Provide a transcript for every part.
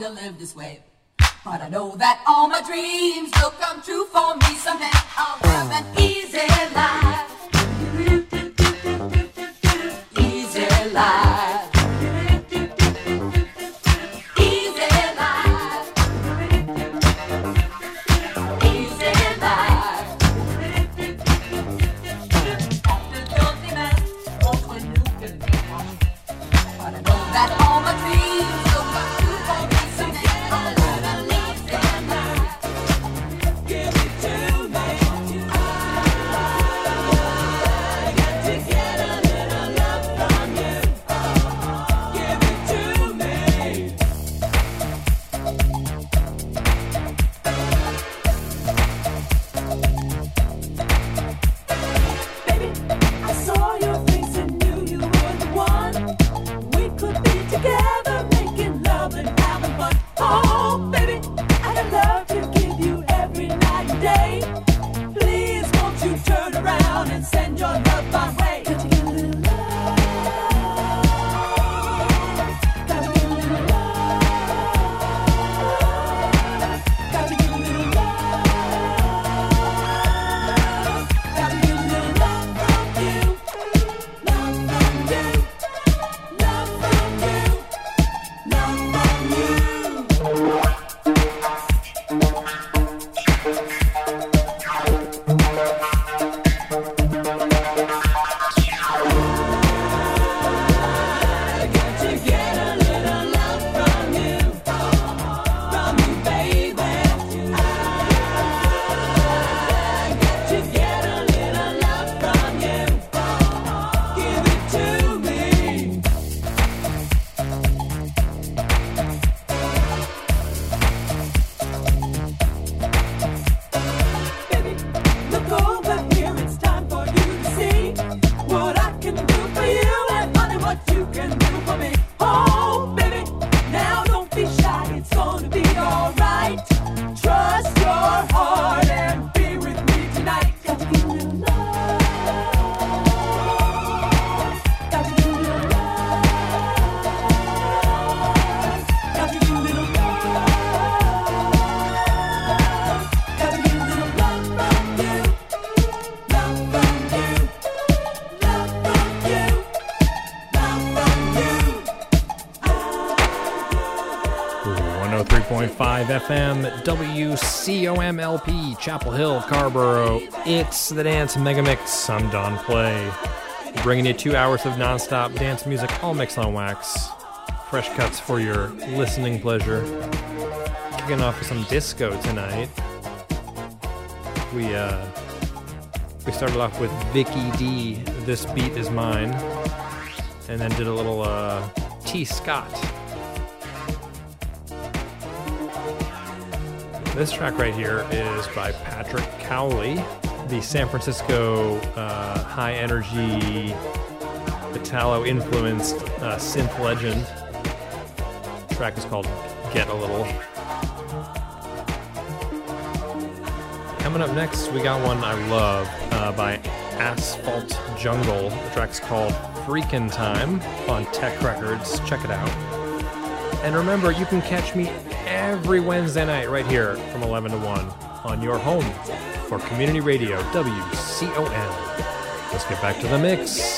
To live this way. But I know that all my dreams FM, WCOMLP, Chapel Hill, Carrboro. It's the Dance Mega Mix. I'm Don Play. Bringing you two hours of nonstop dance music, all mixed on wax. Fresh cuts for your listening pleasure. Kicking off with some disco tonight. We uh we started off with Vicky D. This beat is mine, and then did a little uh, T. Scott. This track right here is by Patrick Cowley, the San Francisco uh, high energy Italo influenced uh, synth legend. The track is called Get a Little. Coming up next, we got one I love uh, by Asphalt Jungle. The track's called Freakin' Time on Tech Records. Check it out. And remember, you can catch me every Wednesday night right here from 11 to 1 on your home for Community Radio, WCOM. Let's get back to the mix.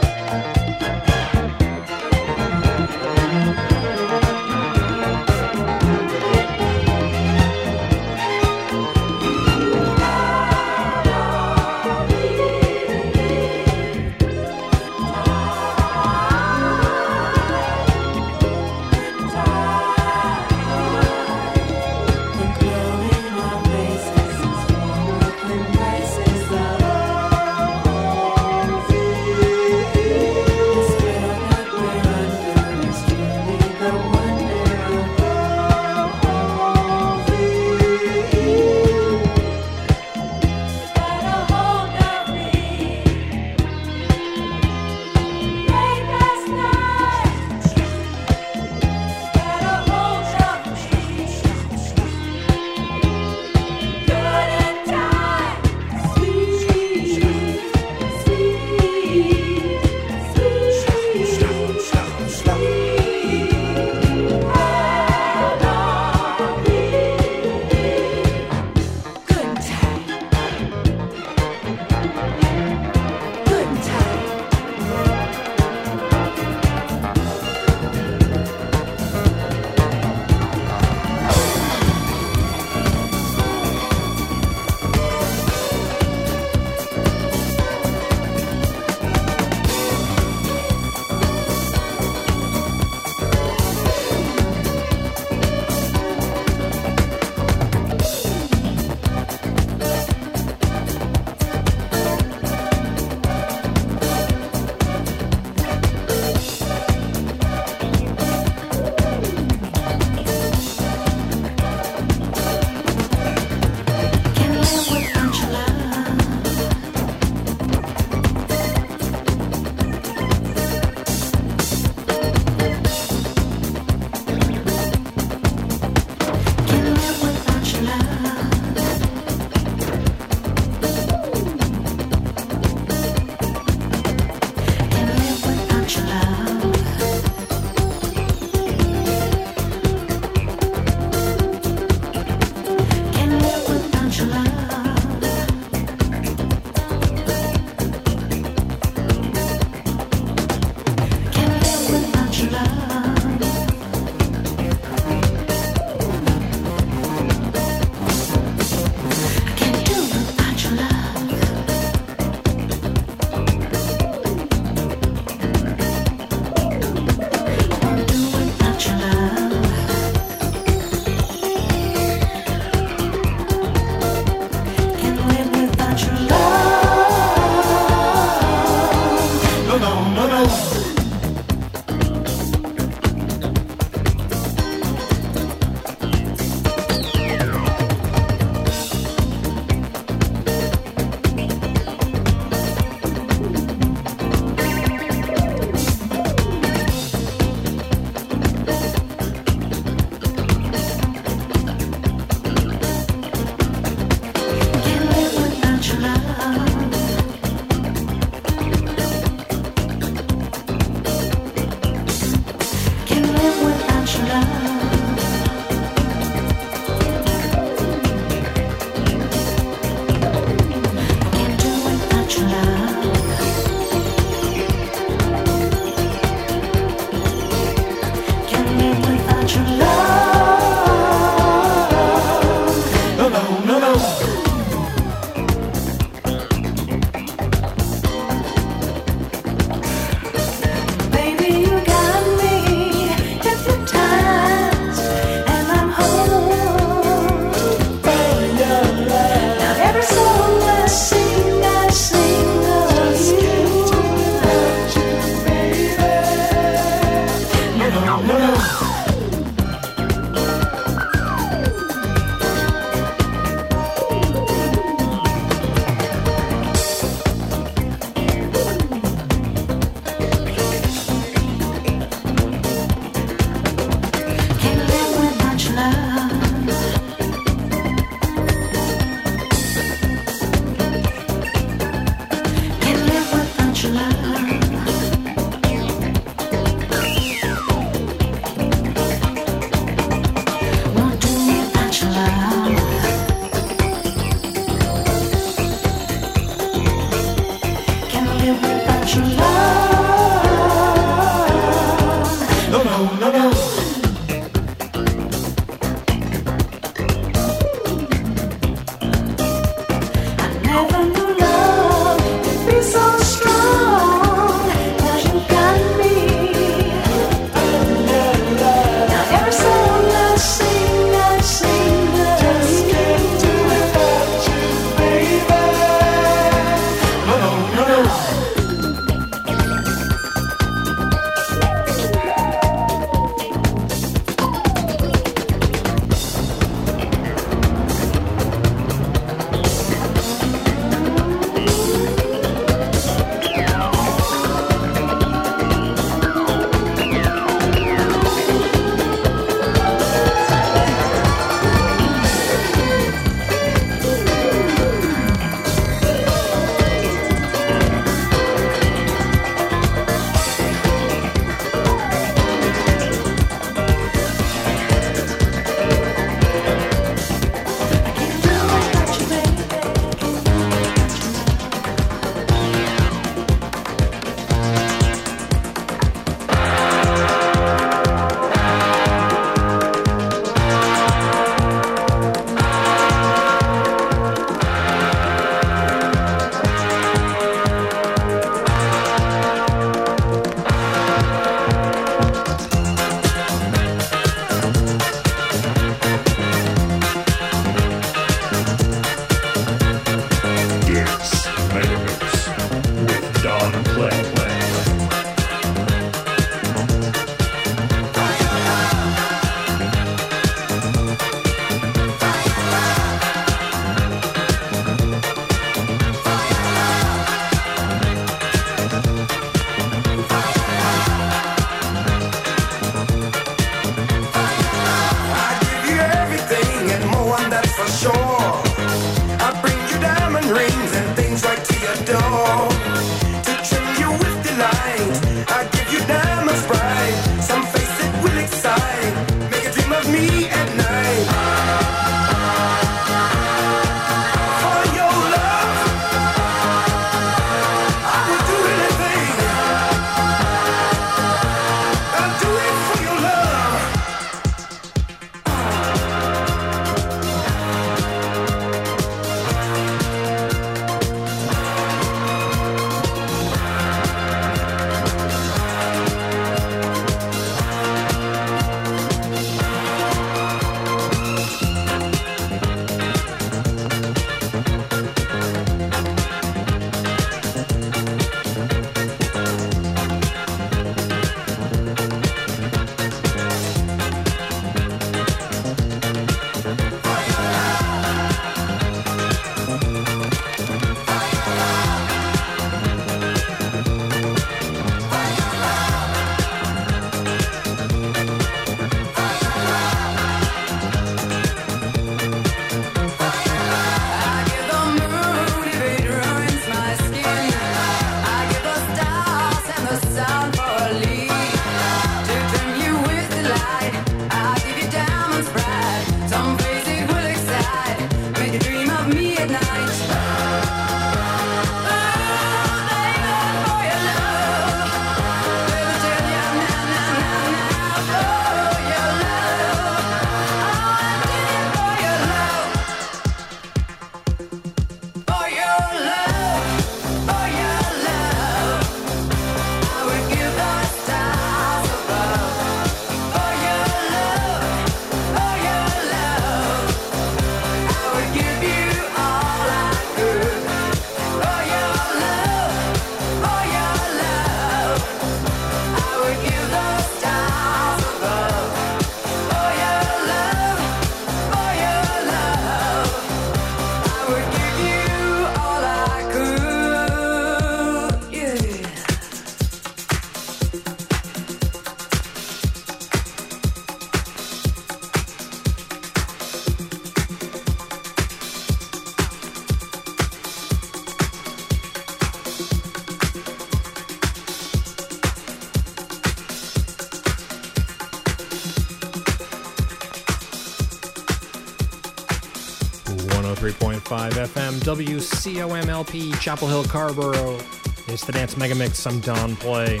103.5 FM, WCOMLP, Chapel Hill, Carrboro. It's the Dance Mega Mix. I'm Don Play.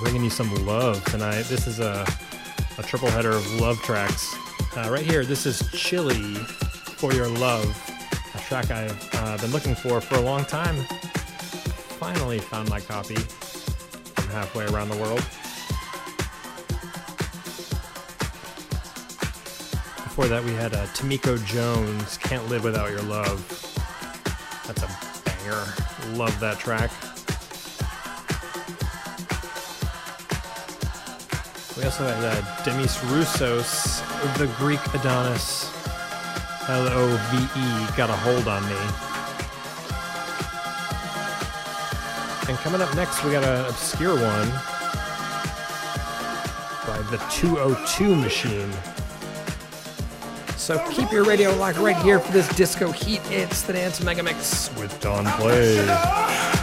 Bringing you some love tonight. This is a, a triple header of love tracks. Uh, right here, this is Chilly for Your Love, a track I've uh, been looking for for a long time. Finally found my copy from halfway around the world. Before that, we had uh, Tamiko Jones, Can't Live Without Your Love. That's a banger. Love that track. We also had uh, Demis Roussos, the Greek Adonis, L O V E, Got a Hold on Me. And coming up next, we got an obscure one by the 202 Machine. So keep your radio locked right here for this disco heat. It's the Dance Mega Mix with Don Play.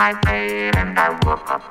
my bed and I woke up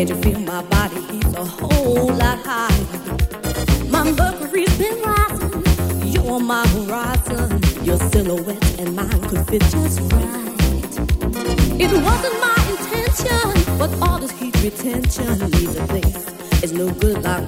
Can't you feel my body? He's a whole lot higher. My mercury's been rising. You're my horizon. Your silhouette and mine could fit just right. It wasn't my intention, but all this heat retention leaves a place. It's no good like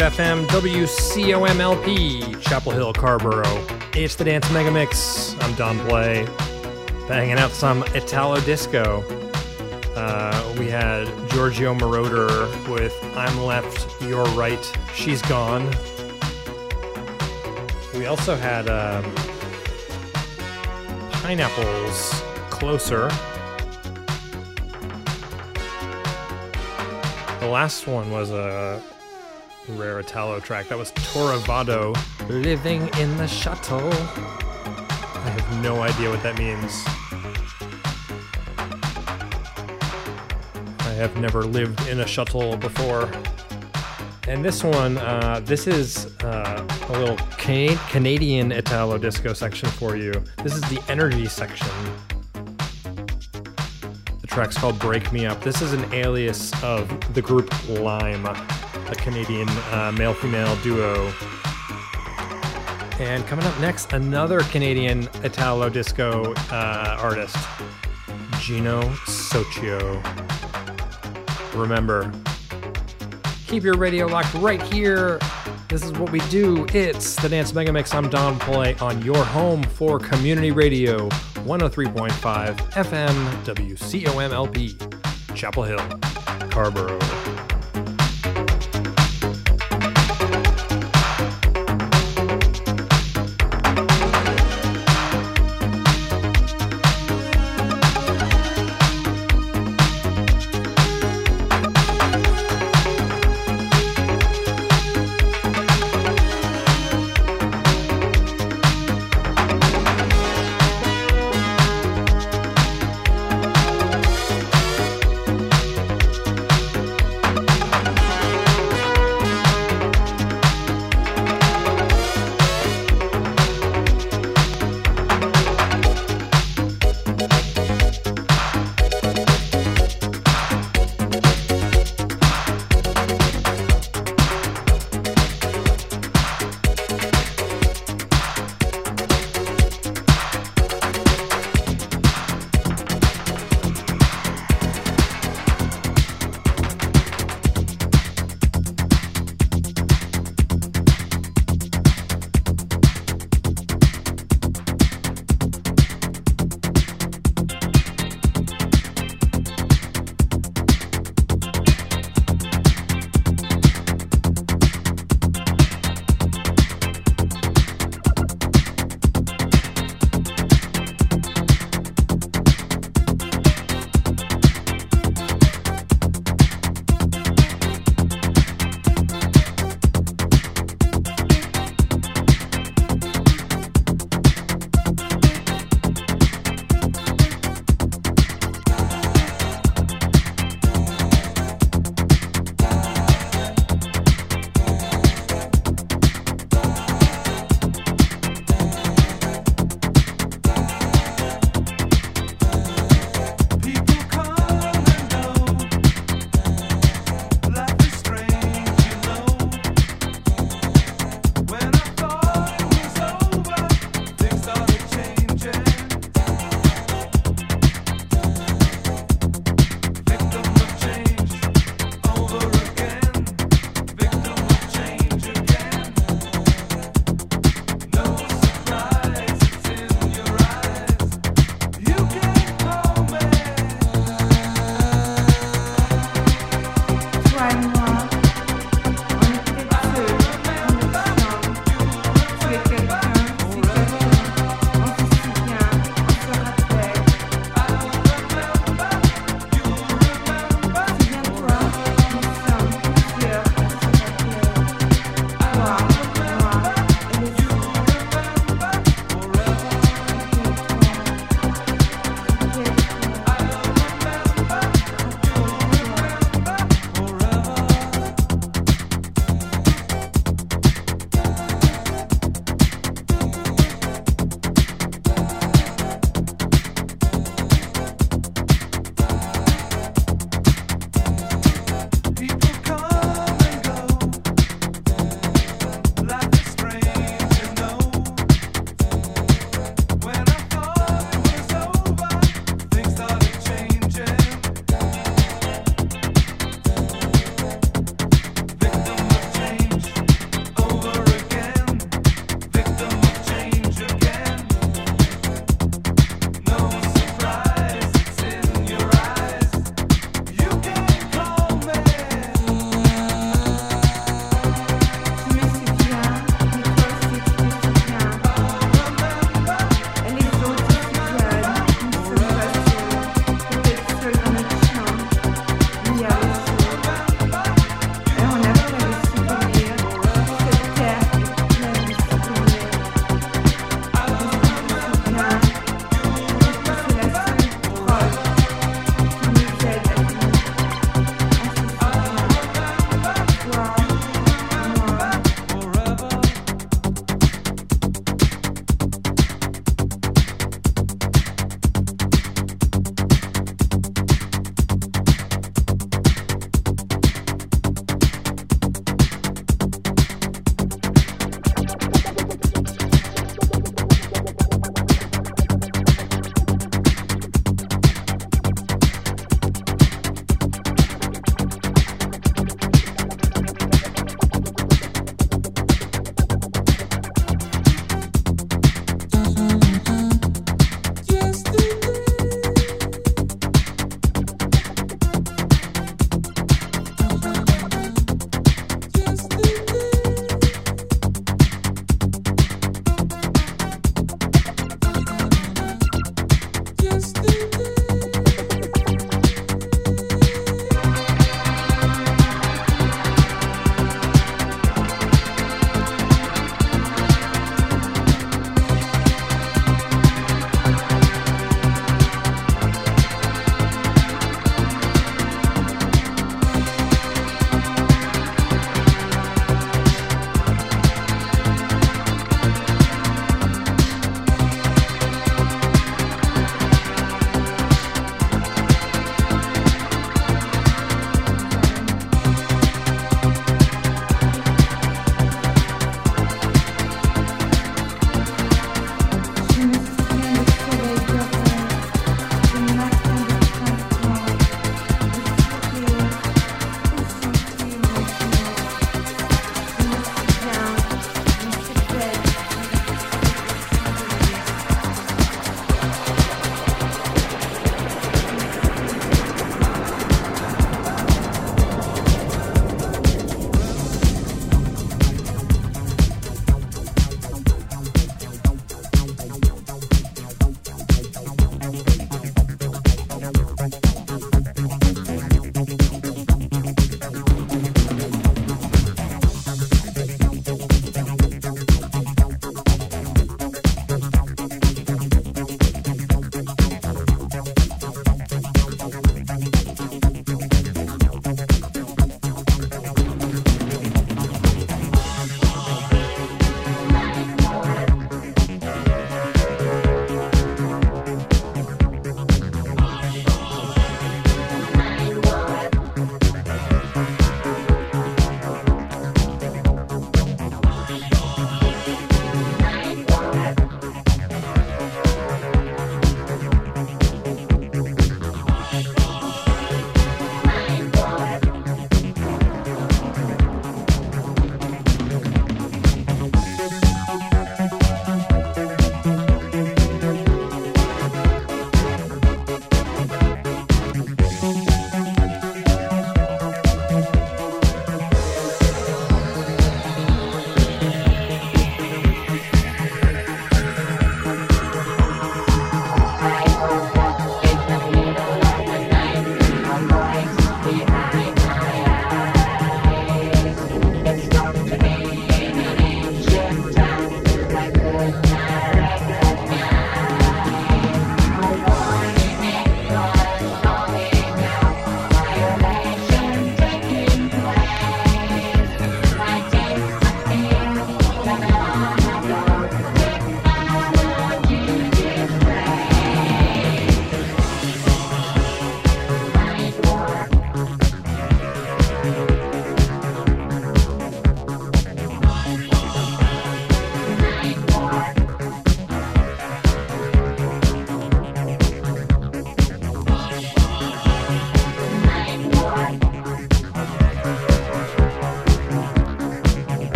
FM, WCOMLP, Chapel Hill, Carrboro. It's the Dance Mega Mix. I'm Don Play, banging out some Italo disco. Uh, we had Giorgio Moroder with I'm Left, You're Right, She's Gone. We also had um, Pineapples Closer. The last one was a rare Italo track. That was Toravado, Living in the Shuttle. I have no idea what that means. I have never lived in a shuttle before. And this one, uh, this is uh, a little Cana- Canadian Italo disco section for you. This is the energy section. The track's called Break Me Up. This is an alias of the group Lime, a Canadian uh, male female duo. And coming up next, another Canadian Italo disco uh, artist, Gino Soccio. Remember, keep your radio locked right here. This is what we do. It's the Dance Mega Mix. I'm Don Play on your home for community radio 103.5 FM WCOMLP, Chapel Hill, Carrboro.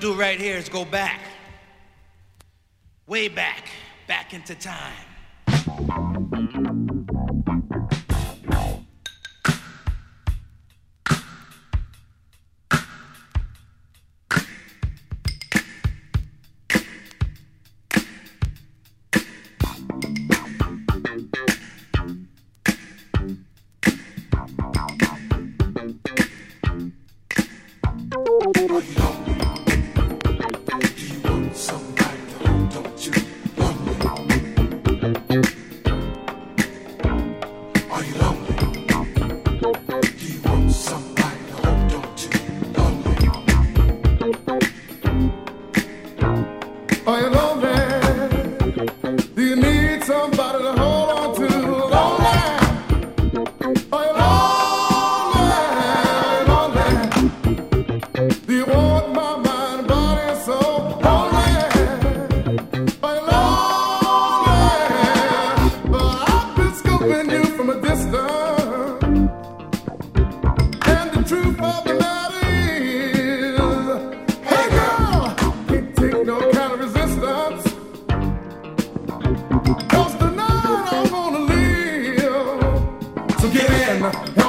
do right here is go back, way back, back into time. Huh?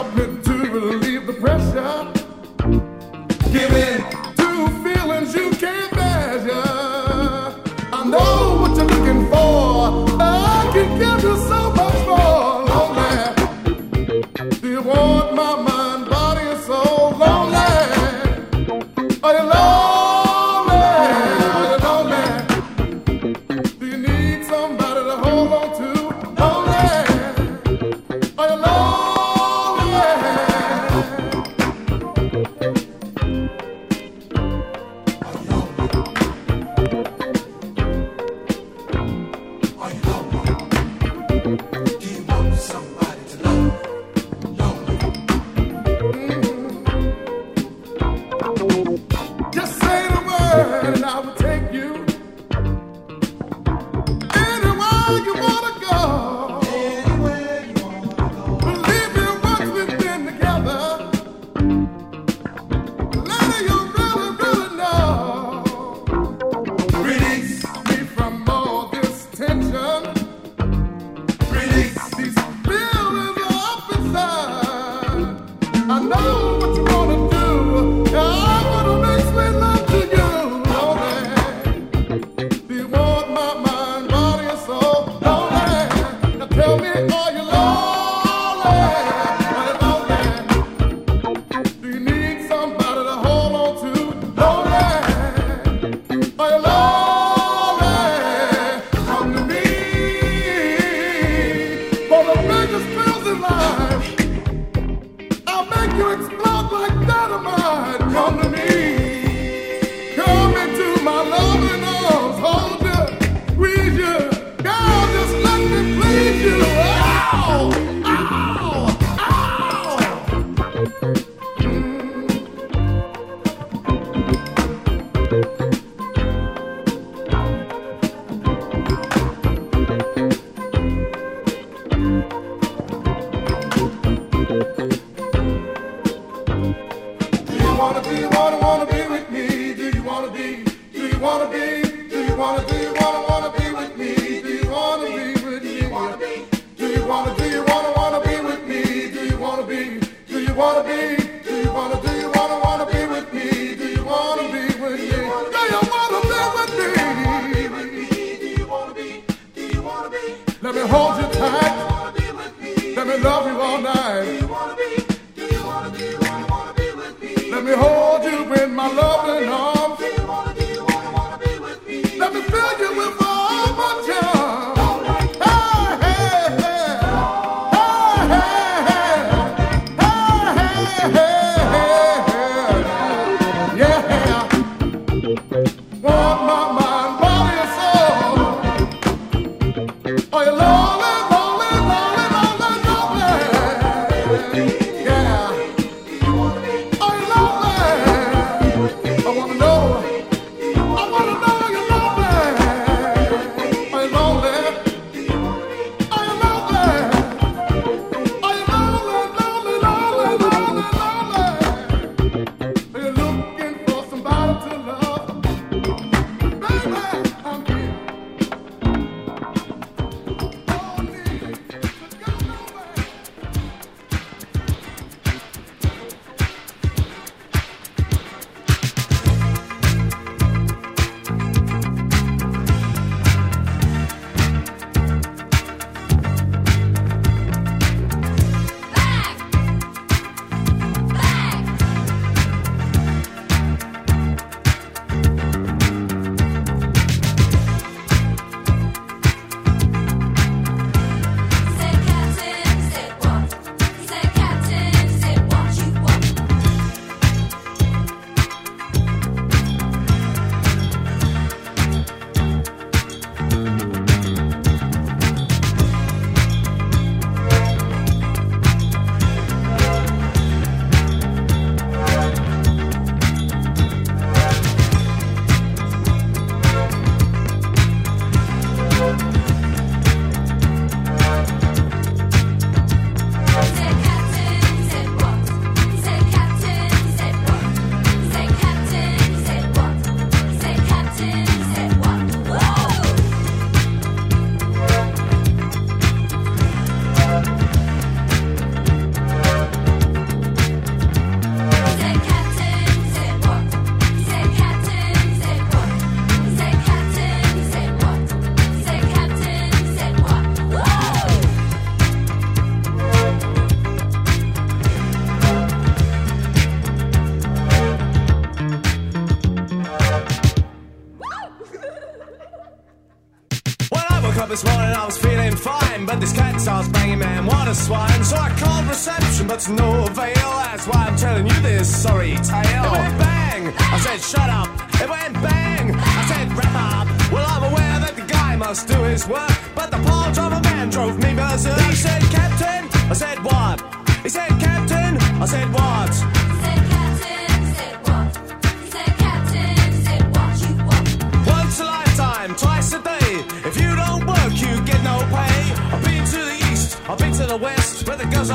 But this cat starts banging, man, what a swine. So I called reception, but to no avail. That's why I'm telling you this sorry tale. It went bang! I said, shut up. It went bang! I said, wrap up. Well, I'm aware that the guy must do his work, but the of a man drove me berserk. He said, Captain. I said, what? He said, Captain. I said, what?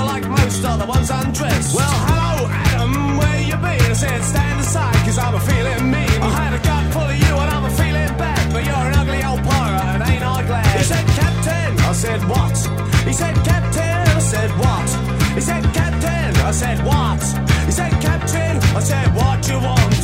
Like most the ones undressed. Well, hello, Adam, where you been? I said, stand aside, cause I'm a feeling mean. I had a gut full of you and I'm a feeling bad, but you're an ugly old pirate and ain't I glad? He said, Captain, I said, what? He said, Captain, I said, what? He said, Captain, I said, what? He said, Captain, I said, what you want?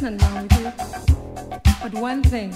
But one thing,